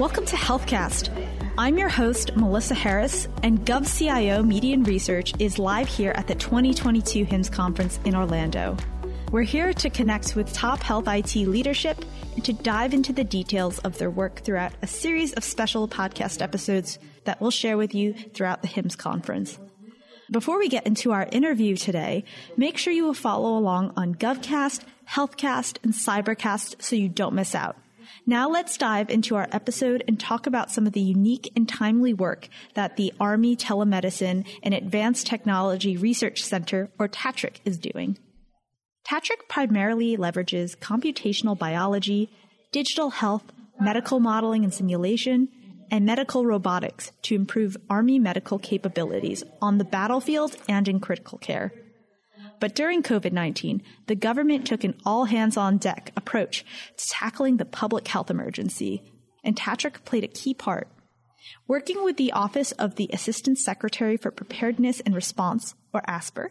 Welcome to HealthCast. I'm your host, Melissa Harris, and GovCIO Media and Research is live here at the 2022 HIMSS Conference in Orlando. We're here to connect with top health IT leadership and to dive into the details of their work throughout a series of special podcast episodes that we'll share with you throughout the HIMSS conference. Before we get into our interview today, make sure you will follow along on GovCast, HealthCast, and Cybercast so you don't miss out. Now let's dive into our episode and talk about some of the unique and timely work that the Army Telemedicine and Advanced Technology Research Center, or TATRC, is doing. TATRC primarily leverages computational biology, digital health, medical modeling and simulation, and medical robotics to improve Army medical capabilities on the battlefield and in critical care. But during COVID 19, the government took an all hands on deck approach to tackling the public health emergency, and TATRC played a key part. Working with the Office of the Assistant Secretary for Preparedness and Response, or ASPR,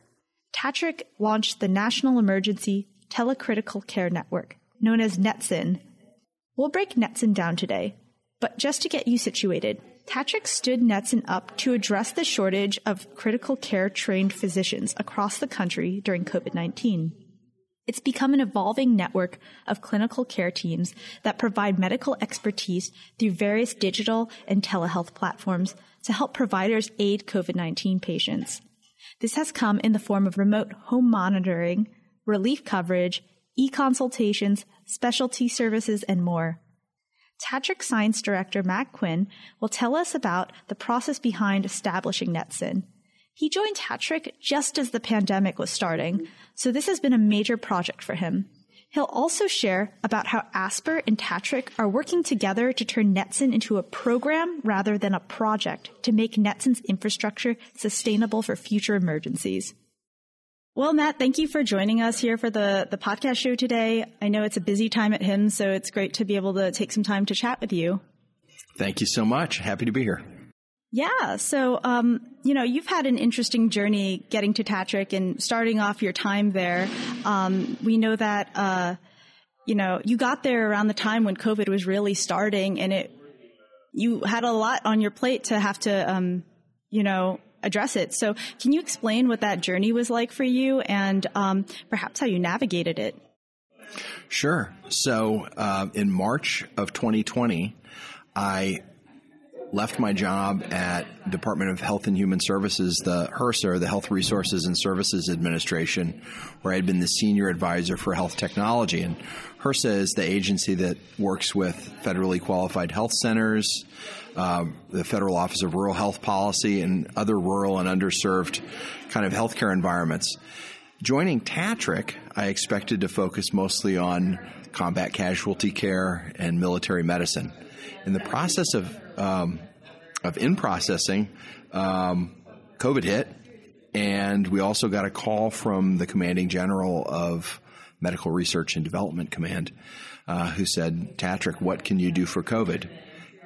TATRC launched the National Emergency Telecritical Care Network, known as NETCCN. We'll break NETCCN down today, but just to get you situated, TATRC stood NETCCN up to address the shortage of critical care trained physicians across the country during COVID 19. It's become an evolving network of clinical care teams that provide medical expertise through various digital and telehealth platforms to help providers aid COVID 19 patients. This has come in the form of remote home monitoring, relief coverage, e consultations, specialty services, and more. TATRC Science Director Matt Quinn will tell us about the process behind establishing NETCCN. He joined TATRC just as the pandemic was starting, so this has been a major project for him. He'll also share about how ASPR and TATRC are working together to turn NETCCN into a program rather than a project to make NETCCN's infrastructure sustainable for future emergencies. Well, Matt, thank you for joining us here for the, the podcast show today. I know it's a busy time at HIMSS, so it's great to be able to take some time to chat with you. Thank you so much. Happy to be here. Yeah. So, um, you know, you've had an interesting journey getting to TATRC and starting off your time there. Um, we know that, uh, you know, you got there around the time when COVID was really starting and it, you had a lot on your plate to have to, um, you know, address it. So, can you explain what that journey was like for you and um, perhaps how you navigated it? Sure. So, uh, in March of 2020, I left my job at Department of Health and Human Services, the HRSA, the Health Resources and Services Administration, where I had been the senior advisor for health technology. And HRSA is the agency that works with federally qualified health centers, uh, the Federal Office of Rural Health Policy, and other rural and underserved kind of healthcare environments. Joining TATRC, I expected to focus mostly on combat casualty care and military medicine. In the process of um, of in processing, um, COVID hit, and we also got a call from the commanding general of Medical Research and Development Command, uh, who said, "TATRC, what can you do for COVID?"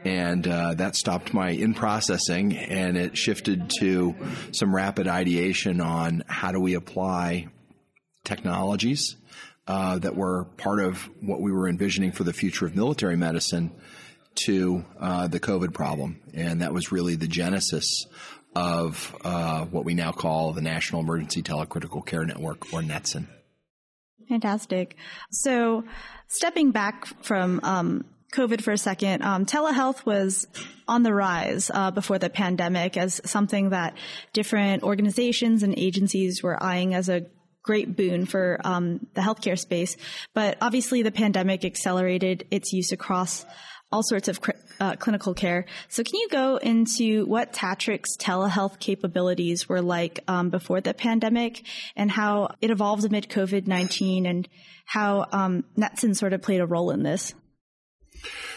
And uh, that stopped my in processing and it shifted to some rapid ideation on how do we apply technologies uh, that were part of what we were envisioning for the future of military medicine to uh, the COVID problem. And that was really the genesis of uh, what we now call the National Emergency Telecritical Care Network, or NETCCN. Fantastic. So, stepping back from um, COVID for a second, um, telehealth was on the rise uh, before the pandemic as something that different organizations and agencies were eyeing as a great boon for um, the healthcare space. But obviously, the pandemic accelerated its use across all sorts of uh, clinical care. So, can you go into what TATRC's telehealth capabilities were like um, before the pandemic and how it evolved amid COVID 19 and how um, NETCCN sort of played a role in this?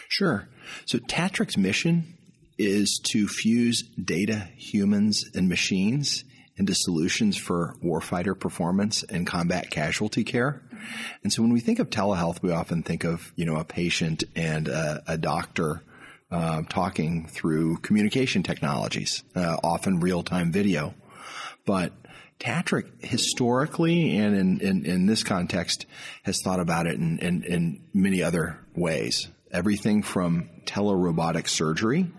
Sure. So, TATRC's mission is to fuse data, humans, and machines into solutions for warfighter performance and combat casualty care. And so when we think of telehealth, we often think of, you know, a patient and a, a doctor uh, talking through communication technologies, uh, often real-time video. But TATRC historically and in, in, in, this context has thought about it in, in, in many other ways. Everything from telerobotic surgery,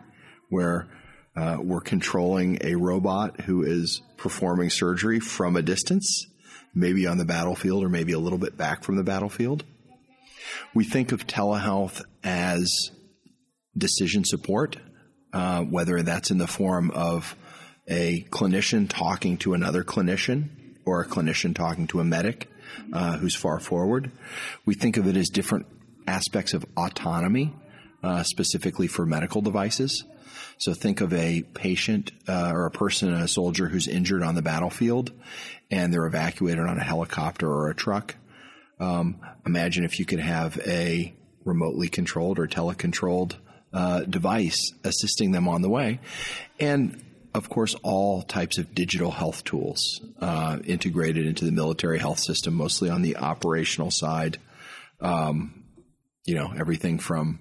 where uh, we're controlling a robot who is performing surgery from a distance, maybe on the battlefield or maybe a little bit back from the battlefield. We think of telehealth as decision support, uh, whether that's in the form of a clinician talking to another clinician or a clinician talking to a medic uh, who's far forward. We think of it as different aspects of autonomy, uh, specifically for medical devices. So think of a patient uh, or a person, a soldier who's injured on the battlefield, and they're evacuated on a helicopter or a truck. Um, imagine if you could have a remotely controlled or telecontrolled uh, device assisting them on the way, and of course, all types of digital health tools uh, integrated into the military health system, mostly on the operational side. Um, you know, everything from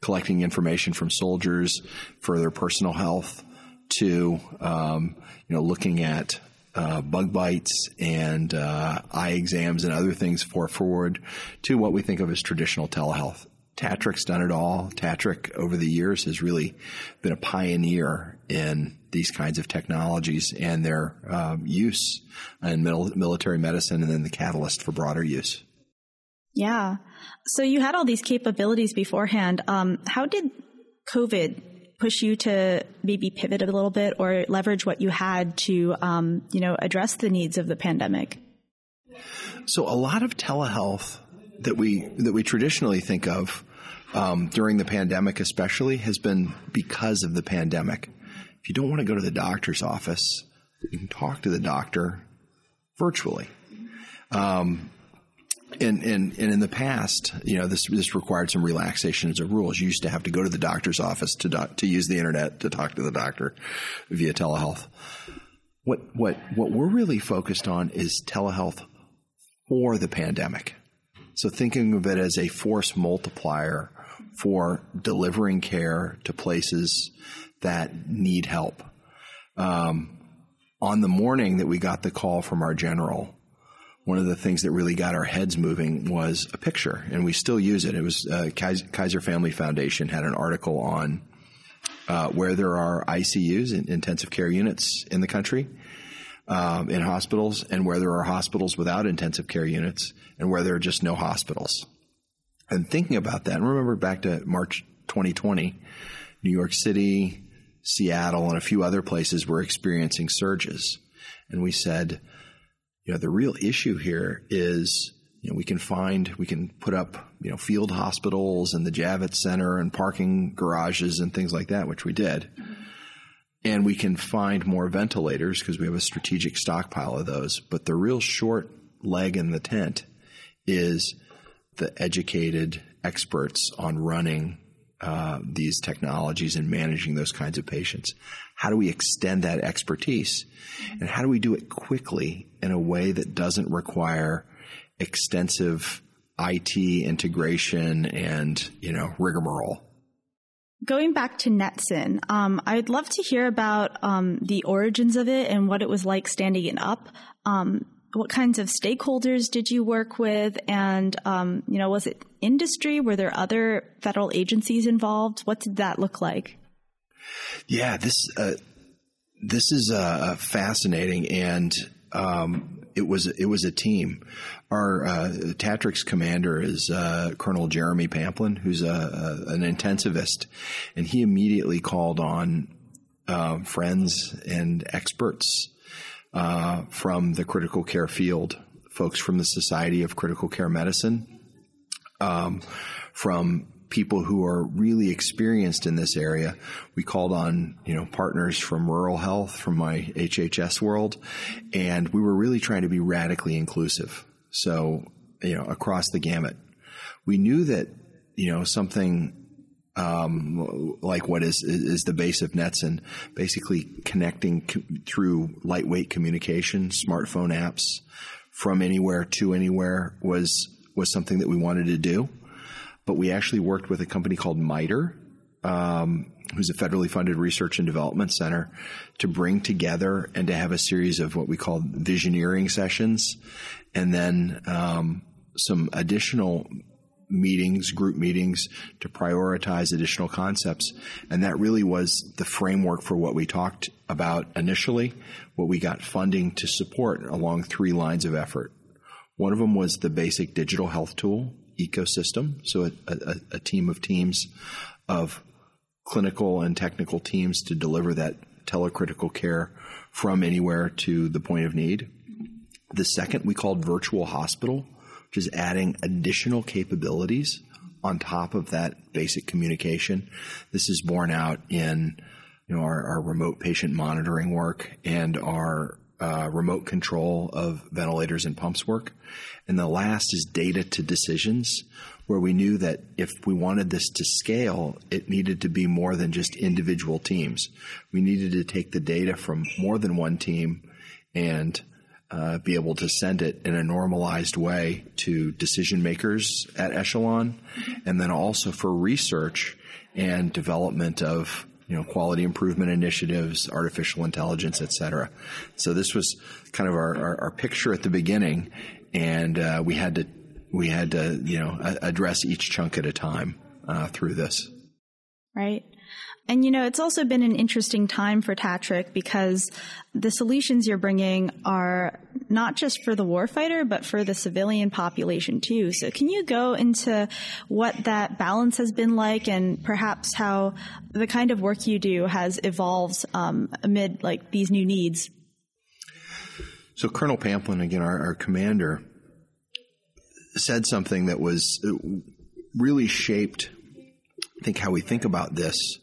collecting information from soldiers for their personal health to um, you know looking at uh, bug bites and uh, eye exams and other things for forward to what we think of as traditional telehealth. TATRC's done it all. TATRC over the years has really been a pioneer in these kinds of technologies and their um, use in military medicine and then the catalyst for broader use. Yeah. So you had all these capabilities beforehand. Um, how did COVID push you to maybe pivot a little bit or leverage what you had to, um, you know, address the needs of the pandemic? So a lot of telehealth that we that we traditionally think of um, during the pandemic, especially, has been because of the pandemic. If you don't want to go to the doctor's office, you can talk to the doctor virtually. Um, and, and, and in the past, you know, this, this required some relaxations of rules. You used to have to go to the doctor's office to, do, to use the internet to talk to the doctor via telehealth. What, what, what we're really focused on is telehealth for the pandemic. So thinking of it as a force multiplier for delivering care to places that need help. Um, on the morning that we got the call from our general, one of the things that really got our heads moving was a picture, and we still use it. It was uh, Kaiser Family Foundation had an article on uh, where there are ICUs, intensive care units in the country, um, in hospitals, and where there are hospitals without intensive care units, and where there are just no hospitals. And thinking about that, and remember back to March 2020, New York City, Seattle, and a few other places were experiencing surges. And we said, you know, the real issue here is, you know, we can find, we can put up, you know, field hospitals and the Javits Center and parking garages and things like that, which we did. And we can find more ventilators because we have a strategic stockpile of those. But the real short leg in the tent is the educated experts on running uh, these technologies and managing those kinds of patients. How do we extend that expertise? And how do we do it quickly in a way that doesn't require extensive IT integration and, you know, rigmarole? Going back to NETCCN, um, I'd love to hear about um, the origins of it and what it was like standing it up. Um, what kinds of stakeholders did you work with? And, um, you know, was it industry? Were there other federal agencies involved? What did that look like? Yeah, this, uh, this is uh, fascinating. And, um, it was, it was a team. Our, uh, commander is, uh, Colonel Jeremy Pamplin, who's a, a, an intensivist. And he immediately called on, uh, friends and experts, uh, from the critical care field, folks from the Society of Critical Care Medicine, um, from people who are really experienced in this area. We called on, you know, partners from rural health, from my HHS world, and we were really trying to be radically inclusive. So, you know, across the gamut. We knew that, you know, something um, like what is is the base of NETCCN, basically connecting co- through lightweight communication, smartphone apps from anywhere to anywhere was was something that we wanted to do. But we actually worked with a company called MITRE, um, who's a federally funded research and development center, to bring together and to have a series of what we call visioneering sessions, and then um, some additional meetings, group meetings to prioritize additional concepts. And that really was the framework for what we talked about initially, what we got funding to support along three lines of effort. One of them was the basic digital health tool ecosystem. So a, a, a team of teams of clinical and technical teams to deliver that telecritical care from anywhere to the point of need. The second we called virtual hospital, which is adding additional capabilities on top of that basic communication. This is borne out in you know our, our remote patient monitoring work and our uh, remote control of ventilators and pumps work. And the last is data to decisions, where we knew that if we wanted this to scale, it needed to be more than just individual teams. We needed to take the data from more than one team and uh, be able to send it in a normalized way to decision makers at Echelon, and then also for research and development of you know quality improvement initiatives, artificial intelligence, et cetera. So this was kind of our, our, our picture at the beginning, and uh, we had to we had to you know address each chunk at a time uh, through this. Right. And you know, it's also been an interesting time for TATRC because the solutions you're bringing are not just for the warfighter, but for the civilian population too. So can you go into what that balance has been like and perhaps how the kind of work you do has evolved um, amid like these new needs? So Colonel Pamplin, again, our, our commander, said something that was uh, really shaped, I think, how we think about this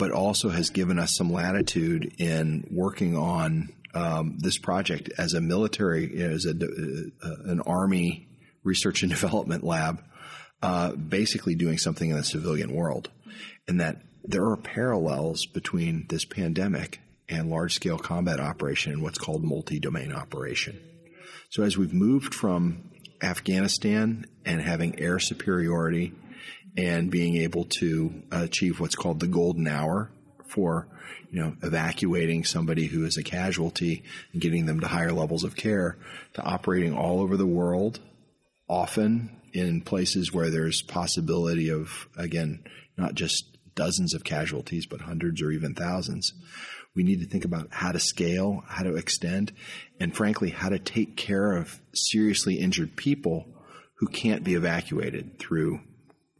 but also has given us some latitude in working on um, this project as a military, as a, uh, an army research and development lab, uh, basically doing something in the civilian world, and that there are parallels between this pandemic and large scale combat operation and what's called multi domain operation. So as we've moved from Afghanistan and having air superiority and being able to uh, achieve what's called the golden hour for you know evacuating somebody who is a casualty and getting them to higher levels of care to operating all over the world often in places where there's possibility of again not just dozens of casualties but hundreds or even thousands. We need to think about how to scale how to extend and frankly how to take care of seriously injured people who can't be evacuated through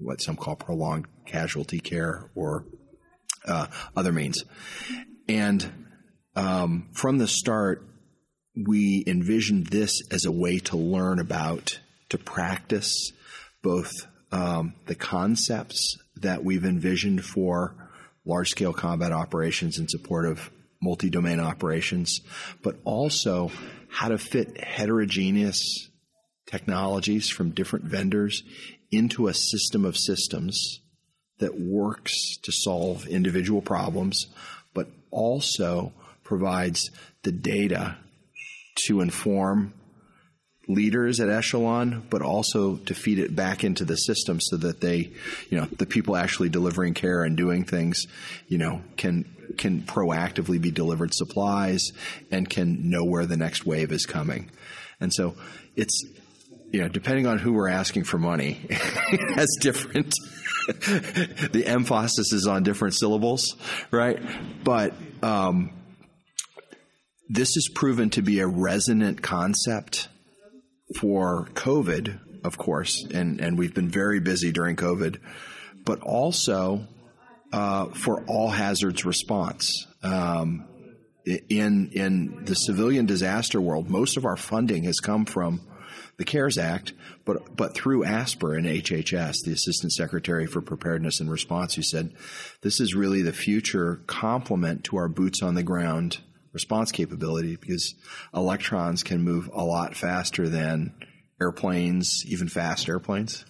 what some call prolonged casualty care or uh, other means. And um, from the start, we envisioned this as a way to learn about, to practice both um, the concepts that we've envisioned for large scale combat operations in support of multi domain operations, but also how to fit heterogeneous technologies from different vendors into a system of systems that works to solve individual problems, but also provides the data to inform leaders at echelon, but also to feed it back into the system so that they, you know, the people actually delivering care and doing things, you know, can can proactively be delivered supplies and can know where the next wave is coming. And so it's you know, depending on who we're asking for money, has different. the emphasis is on different syllables, right? But um, this has proven to be a resonant concept for COVID, of course, and and we've been very busy during COVID, but also uh, for all hazards response. Um, in in the civilian disaster world, most of our funding has come from the CARES Act, but but through ASPR and HHS, the Assistant Secretary for Preparedness and Response, who said this is really the future complement to our boots on the ground response capability because electrons can move a lot faster than airplanes, even fast airplanes,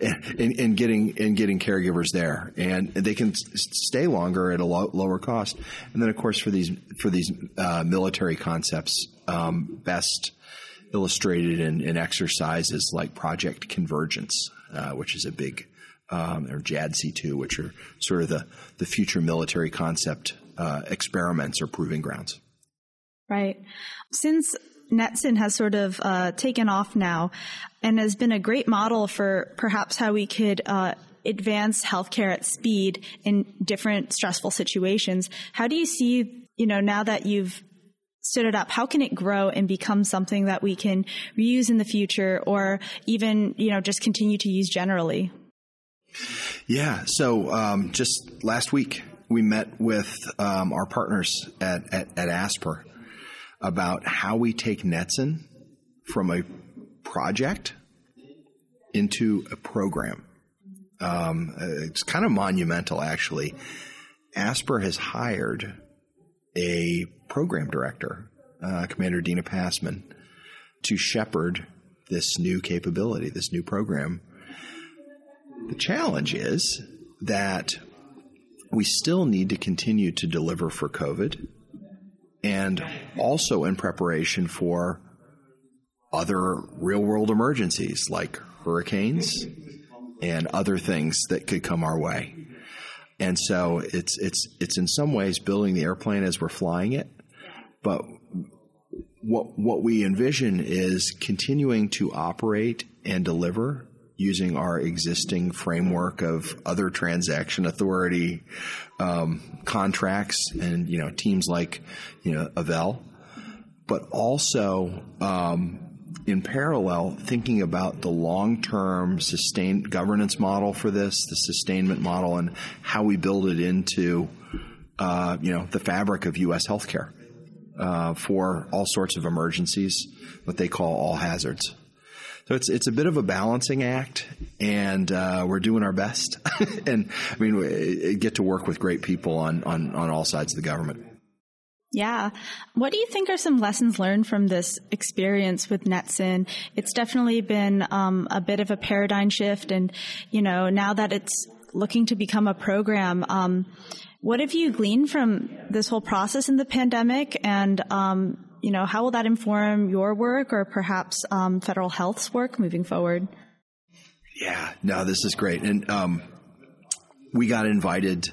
and, and, getting and getting caregivers there, and they can stay longer at a lo- lower cost. And then, of course, for these for these uh, military concepts, um, best illustrated in, in exercises like Project Convergence, uh, which is a big, um, or JADC2, which are sort of the, the future military concept uh, experiments or proving grounds. Right. Since NETCCN has sort of uh, taken off now and has been a great model for perhaps how we could uh, advance healthcare at speed in different stressful situations. How do you see, you know, now that you've stood it up, how can it grow and become something that we can reuse in the future or even, you know, just continue to use generally? Yeah. So um, just last week, we met with um, our partners at, at, at, ASPR about how we take NETCCN from a project into a program. Um, it's kind of monumental, actually. ASPR has hired a program director, uh, Commander Dina Passman, to shepherd this new capability, this new program. The challenge is that we still need to continue to deliver for COVID and also in preparation for other real world emergencies like hurricanes and other things that could come our way. And so it's it's it's in some ways building the airplane as we're flying it, but what what we envision is continuing to operate and deliver using our existing framework of other transaction authority um, contracts and you know teams like you know Avel, but also um, in parallel thinking about the long term sustained governance model for this, the sustainment model, and how we build it into uh, you know the fabric of U.S. healthcare uh, for all sorts of emergencies, what they call all hazards. So it's it's a bit of a balancing act, and uh, we're doing our best. and I mean, we get to work with great people on, on on all sides of the government. Yeah. What do you think are some lessons learned from this experience with NETCCN? It's definitely been um, a bit of a paradigm shift, and you know now that it's looking to become a program. Um, what have you gleaned from this whole process in the pandemic, and um, you know, how will that inform your work or perhaps um, federal health's work moving forward? Yeah, no, this is great. And um, we got invited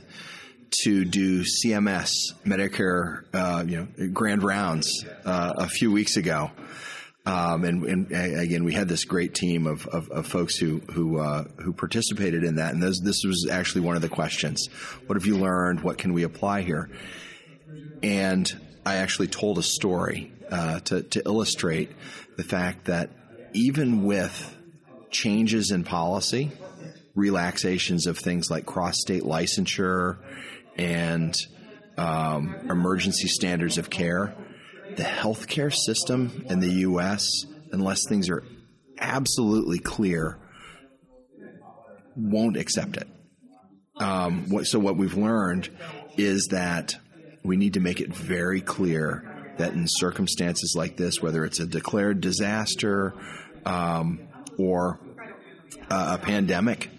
to do CMS Medicare, uh, you know, grand rounds uh, a few weeks ago. Um, and, and, again, we had this great team of, of, of folks who who uh, who participated in that, and this, this was actually one of the questions: What have you learned? What can we apply here? And I actually told a story uh, to, to illustrate the fact that even with changes in policy, relaxations of things like cross state licensure and um, emergency standards of care, the healthcare system in the U.S., unless things are absolutely clear, won't accept it. Um, what, so what we've learned is that we need to make it very clear that in circumstances like this, whether it's a declared disaster um, or a pandemic,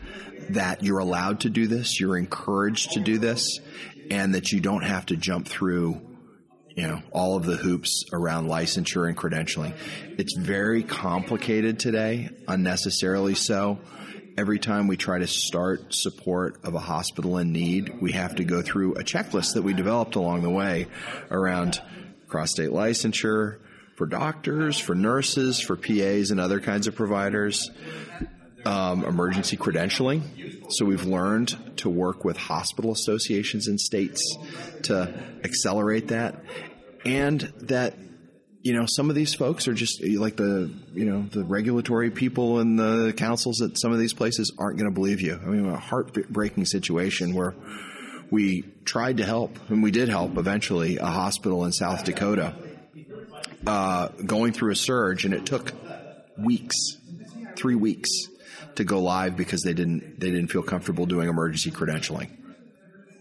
that you're allowed to do this, you're encouraged to do this, and that you don't have to jump through you know all of the hoops around licensure and credentialing. It's very complicated today, unnecessarily so every time we try to start support of a hospital in need, we have to go through a checklist that we developed along the way around cross state licensure for doctors, for nurses, for PAs, and other kinds of providers. Um, emergency credentialing. So we've learned to work with hospital associations in states to accelerate that, and that you know, some of these folks are just like the, you know, the regulatory people and the counsels at some of these places aren't going to believe you. I mean, a heartbreaking situation where we tried to help, and we did help eventually, a hospital in South Dakota uh, going through a surge, and it took weeks, three weeks, to go live because they didn't they didn't feel comfortable doing emergency credentialing.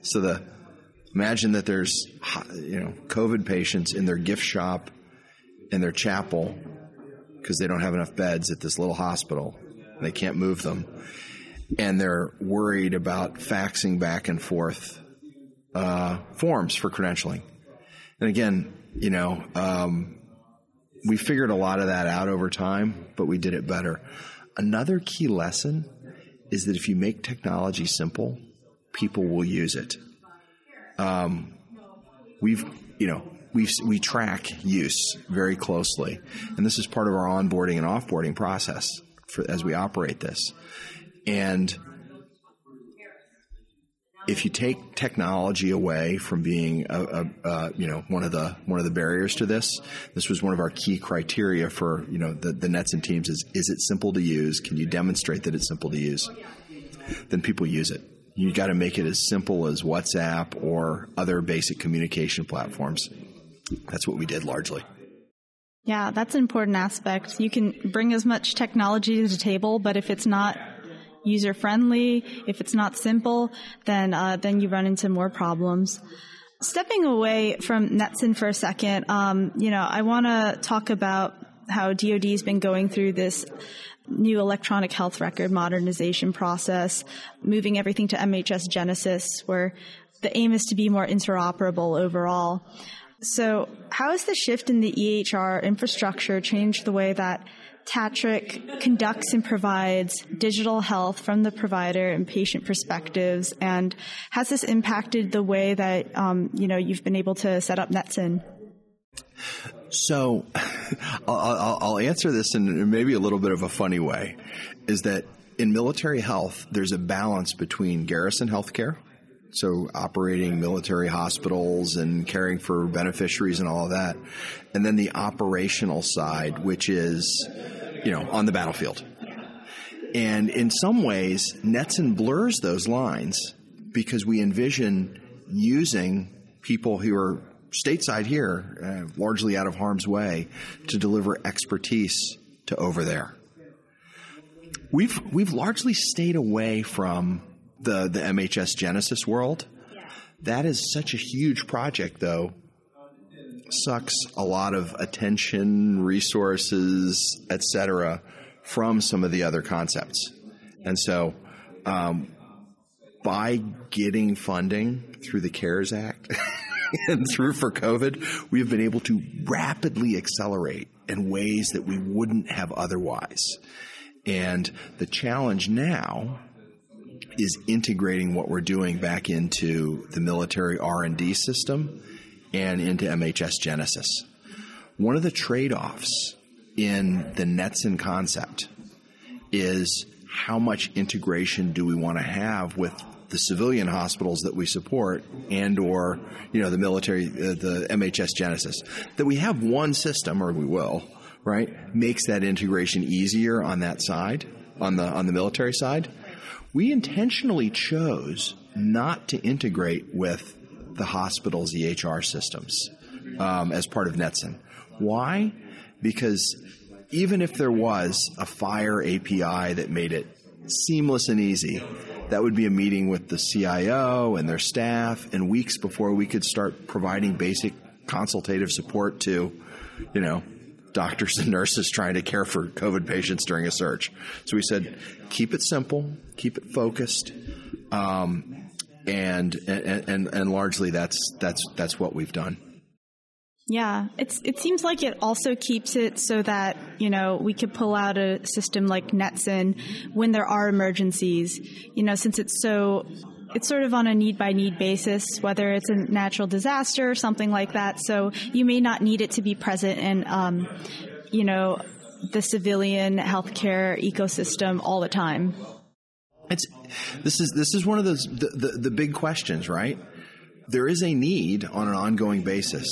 So the imagine that there's you know COVID patients in their gift shop in their chapel because they don't have enough beds at this little hospital. They can't move them. And they're worried about faxing back and forth uh, forms for credentialing. And again, you know, um, we figured a lot of that out over time, but we did it better. Another key lesson is that if you make technology simple, people will use it. Um, we've, you know, we we track use very closely, and this is part of our onboarding and offboarding process for, as we operate this. And if you take technology away from being a, a, a, you know one of the one of the barriers to this, this was one of our key criteria for you know the, the NETCCN teams is is it simple to use? Can you demonstrate that it's simple to use? Then people use it. You got to make it as simple as WhatsApp or other basic communication platforms. That's what we did largely. Yeah, that's an important aspect. You can bring as much technology to the table, but if it's not user friendly, if it's not simple, then uh, then you run into more problems. Stepping away from NETCCN for a second, um, you know, I want to talk about how DoD has been going through this new electronic health record modernization process, moving everything to MHS Genesis, where the aim is to be more interoperable overall. So, how has the shift in the EHR infrastructure changed the way that TATRC conducts and provides digital health from the provider and patient perspectives, and has this impacted the way that um, you know you've been able to set up NETCCN? So, I'll, I'll, answer this in maybe a little bit of a funny way. Is that in military health, there's a balance between garrison healthcare, so operating military hospitals and caring for beneficiaries and all of that, and then the operational side, which is, you know, on the battlefield. And in some ways, NETCCN blurs those lines because we envision using people who are stateside here, uh, largely out of harm's way, to deliver expertise to over there. We've we've largely stayed away from the the MHS Genesis world. That is such a huge project, though. Sucks a lot of attention, resources, etc., from some of the other concepts, and so um, by getting funding through the CARES Act. and through for COVID, we have been able to rapidly accelerate in ways that we wouldn't have otherwise. And the challenge now is integrating what we're doing back into the military R&D system and into MHS Genesis. One of the trade-offs in the NETCCN concept is how much integration do we want to have with the civilian hospitals that we support and or you know the military uh, the MHS Genesis that we have one system or we will right makes that integration easier on that side on the on the military side we intentionally chose not to integrate with the hospital's EHR systems um, as part of NETCCN. Why? Because even if there was a FHIR API that made it seamless and easy that would be a meeting with the CIO and their staff, and weeks before we could start providing basic consultative support to, you know, doctors and nurses trying to care for COVID patients during a surge. So we said, keep it simple, keep it focused, um, and, and and and largely that's that's that's what we've done. Yeah, it's it seems like it also keeps it so that you know we could pull out a system like NETCCN when there are emergencies. You know, since it's so it's sort of on a need by need basis, whether it's a natural disaster or something like that. So you may not need it to be present in, um, you know, the civilian healthcare ecosystem all the time. It's this is this is one of those the, the, the big questions, right? There is a need on an ongoing basis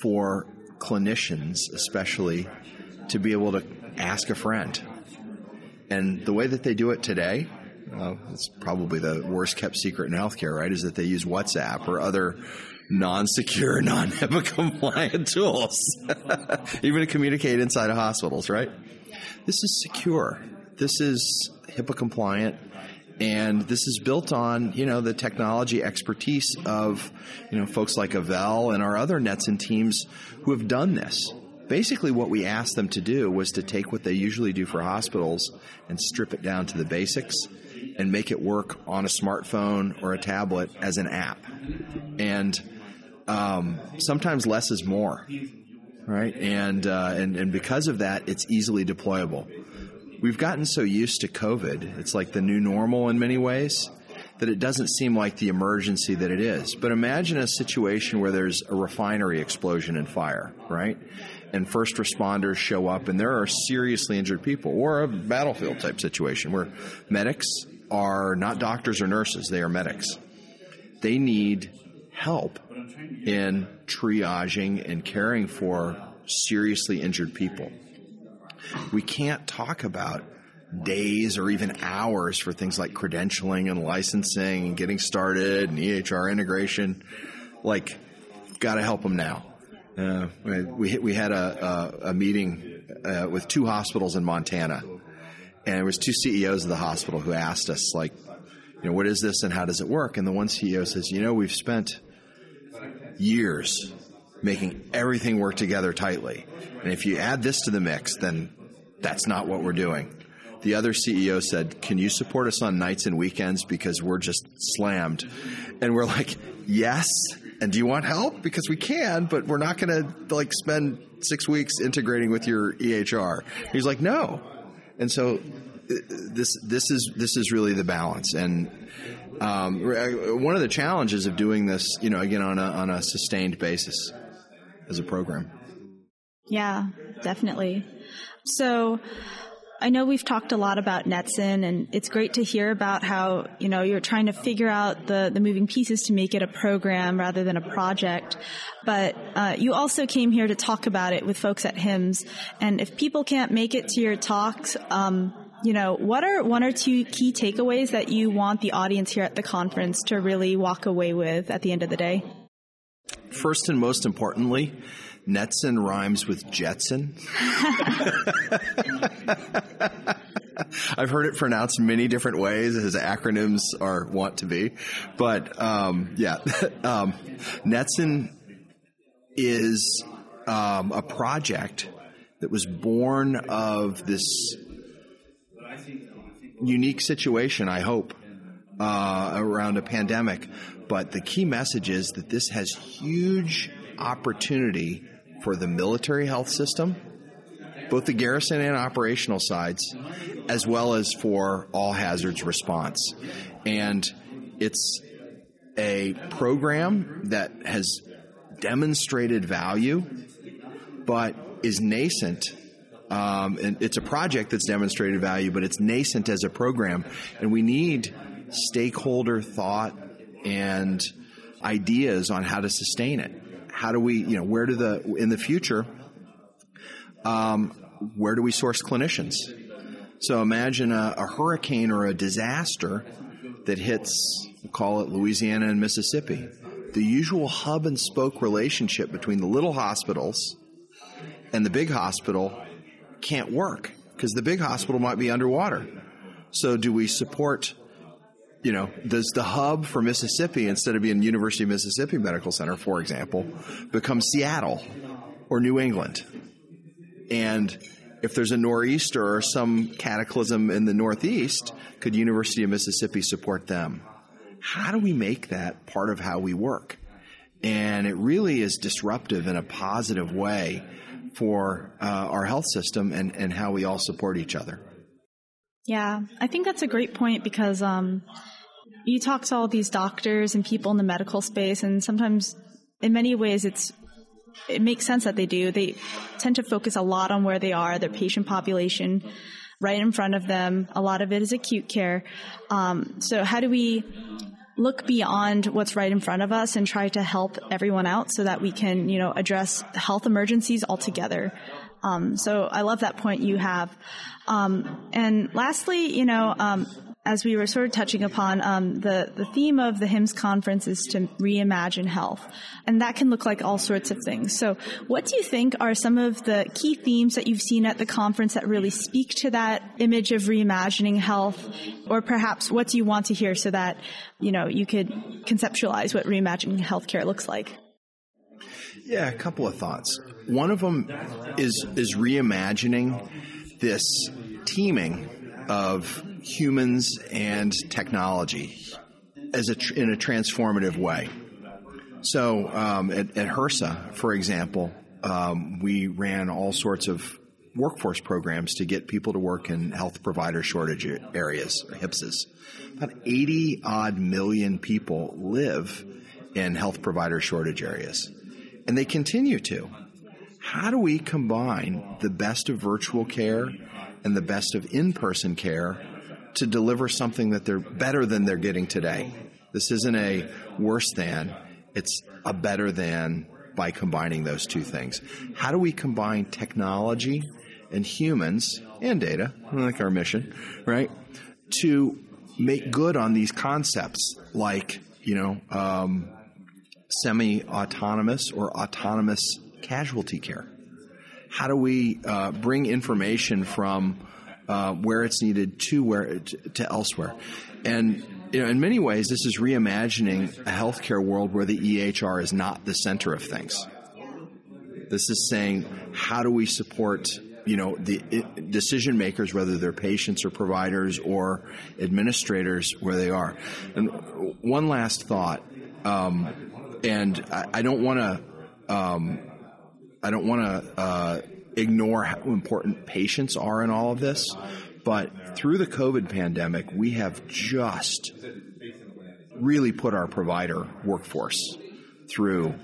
for clinicians, especially, to be able to ask a friend. And the way that they do it today, uh, it's probably the worst kept secret in healthcare, right? Is that they use WhatsApp or other non-secure, non-HIPAA compliant tools, even to communicate inside of hospitals, right? This is secure. This is HIPAA compliant. And this is built on, you know, the technology expertise of, you know, folks like Avel and our other NETCCN teams who have done this. Basically, what we asked them to do was to take what they usually do for hospitals and strip it down to the basics and make it work on a smartphone or a tablet as an app. And um, sometimes less is more, right? And, uh, and and because of that, it's easily deployable we've gotten so used to COVID. It's like the new normal in many ways that it doesn't seem like the emergency that it is. But imagine a situation where there's a refinery explosion and fire, right? And first responders show up and there are seriously injured people, or a battlefield type situation where medics are not doctors or nurses, they are medics. They need help in triaging and caring for seriously injured people. We can't talk about days or even hours for things like credentialing and licensing and getting started and EHR integration. Like, got to help them now. Uh, we we had a a, a meeting uh, with two hospitals in Montana, and it was two CEOs of the hospital who asked us like, you know, what is this and how does it work? And the one CEO says, you know, we've spent years making everything work together tightly, and if you add this to the mix, then that's not what we're doing. The other CEO said, Can you support us on nights and weekends because we're just slammed? And we're like, Yes. And do you want help? Because we can, but we're not going to like spend six weeks integrating with your EHR. He's like, No. And so uh, this this is this is really the balance and um, one of the challenges of doing this you know again on a on a sustained basis as a program yeah definitely so I know we've talked a lot about NETCCN and it's great to hear about how, you know, you're trying to figure out the, the moving pieces to make it a program rather than a project. But uh, you also came here to talk about it with folks at HIMSS. And if people can't make it to your talks, um, you know, what are one or two key takeaways that you want the audience here at the conference to really walk away with at the end of the day? First and most importantly, NETCCN rhymes with Jetson. I've heard it pronounced many different ways, as acronyms are want to be. But um, yeah, um, NETCCN is um, a project that was born of this unique situation, I hope, uh, around a pandemic. But the key message is that this has huge opportunity for the military health system, both the garrison and operational sides, as well as for all hazards response. And it's a program that has demonstrated value, but is nascent. Um, and it's a project that's demonstrated value, but it's nascent as a program. And we need stakeholder thought and ideas on how to sustain it how do we, you know, where do the, in the future, um, where do we source clinicians? So imagine a, a, hurricane or a disaster that hits, we'll call it Louisiana and Mississippi. The usual hub and spoke relationship between the little hospitals and the big hospital can't work because the big hospital might be underwater. So do we support you know, does the hub for Mississippi, instead of being University of Mississippi Medical Center, for example, become Seattle or New England? And if there's a nor'easter or some cataclysm in the Northeast, could University of Mississippi support them? How do we make that part of how we work? And it really is disruptive in a positive way for uh, our health system and, and how we all support each other. Yeah, I think that's a great point because um, you talk to all these doctors and people in the medical space, and sometimes, in many ways, it's it makes sense that they do. They tend to focus a lot on where they are, their patient population, right in front of them. A lot of it is acute care. Um, so, how do we look beyond what's right in front of us and try to help everyone out so that we can, you know, address health emergencies altogether? Um, so, I love that point you have. Um, and lastly, you know, um, as we were sort of touching upon, um, the the theme of the HIMSS conference is to reimagine health, and that can look like all sorts of things. So, what do you think are some of the key themes that you've seen at the conference that really speak to that image of reimagining health, or perhaps what do you want to hear so that you know you could conceptualize what reimagining healthcare looks like? Yeah, a couple of thoughts. One of them is is reimagining this teaming of humans and technology as a, in a transformative way. So um, at, at, HRSA, for example, um, we ran all sorts of workforce programs to get people to work in health provider shortage areas, or HPSAs. About 80 odd million people live in health provider shortage areas, and they continue to. How do we combine the best of virtual care and the best of in person care to deliver something that they're better than they're getting today? This isn't a worse than, it's a better than by combining those two things. How do we combine technology and humans and data, like our mission, right, to make good on these concepts like, you know, um, semi autonomous or autonomous casualty care? How do we uh, bring information from uh, where it's needed to where to elsewhere? And you know, in many ways, this is reimagining a healthcare world where the EHR is not the center of things. This is saying, how do we support you know the decision makers, whether they're patients or providers or administrators, where they are. And one last thought, um, and I, I don't want to, um, I don't want to uh, ignore how important patients are in all of this, but through the COVID pandemic, we have just really put our provider workforce through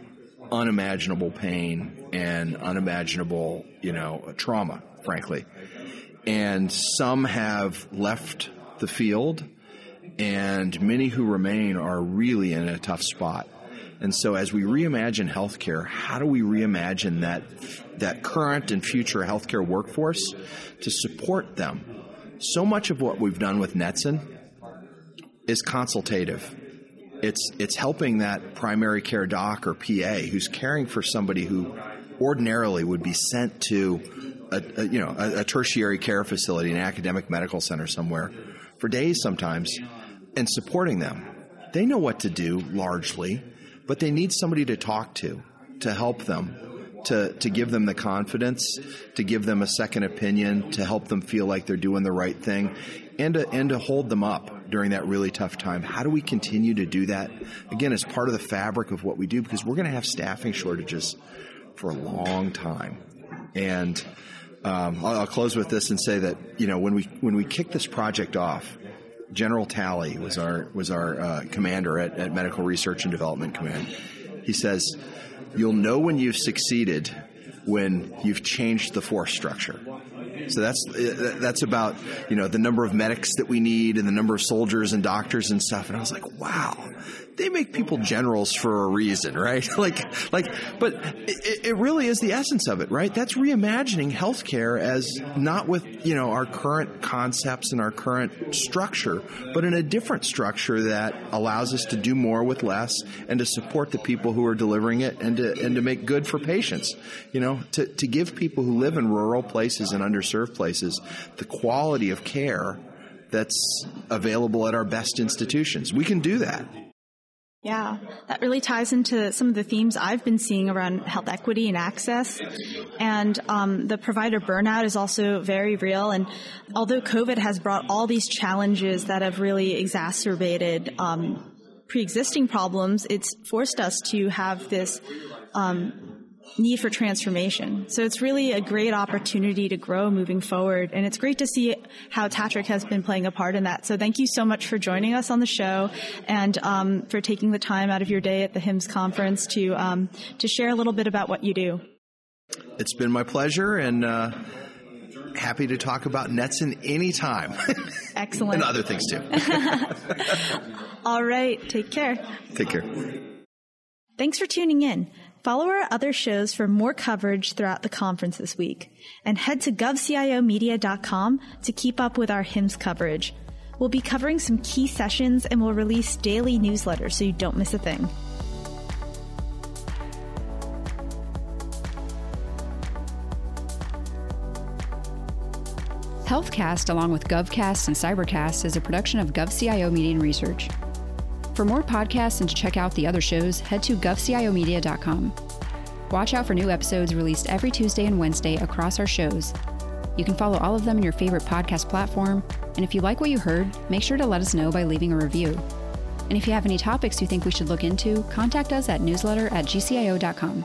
unimaginable pain and unimaginable, you know, trauma, frankly. And some have left the field, and many who remain are really in a tough spot. And so, as we reimagine healthcare, how do we reimagine that that current and future healthcare workforce to support them? So much of what we've done with NETCCN is consultative it's it's helping that primary care doc or PA who's caring for somebody who ordinarily would be sent to a, a you know a, a, tertiary care facility, an academic medical center somewhere for days sometimes, and supporting them. They know what to do largely, but they need somebody to talk to to help them. To, to give them the confidence, to give them a second opinion, to help them feel like they're doing the right thing, and to, and to hold them up during that really tough time. How do we continue to do that? Again, as part of the fabric of what we do, because we're going to have staffing shortages for a long time. And um, I'll, I'll, close with this and say that you know when we when we kicked this project off, General Talley was our was our uh, commander at, at Medical Research and Development Command. He says, "You'll know when you've succeeded when you've changed the force structure." So that's that's about you know the number of medics that we need and the number of soldiers and doctors and stuff. And I was like, wow, they make people generals for a reason, right? like, like, but it, it, really is the essence of it, right? That's reimagining healthcare as not with, you know, our current concepts and our current structure, but in a different structure that allows us to do more with less and to support the people who are delivering it and to, and to make good for patients, you know, to, to give people who live in rural places and underserved places the quality of care that's available at our best institutions. We can do that. Yeah, that really ties into some of the themes I've been seeing around health equity and access. And um, the provider burnout is also very real. And although COVID has brought all these challenges that have really exacerbated um, pre existing problems, it's forced us to have this um, need for transformation. So it's really a great opportunity to grow moving forward. And it's great to see how TATRC has been playing a part in that. So thank you so much for joining us on the show and um, for taking the time out of your day at the HIMSS conference to, um, to share a little bit about what you do. It's been my pleasure and uh, happy to talk about NETCCN anytime. Excellent. and other things too. All right. Take care. Take care. Thanks for tuning in. Follow our other shows for more coverage throughout the conference this week, and head to govciomedia.com to keep up with our HIMSS coverage. We'll be covering some key sessions and we'll release daily newsletters so you don't miss a thing. HealthCast, along with GovCast and Cybercast, is a production of GovCIO Media and Research. For more podcasts and to check out the other shows, head to govciomedia.com. Watch out for new episodes released every Tuesday and Wednesday across our shows. You can follow all of them in your favorite podcast platform, and if you like what you heard, make sure to let us know by leaving a review. And if you have any topics you think we should look into, contact us at newsletter at gcio.com.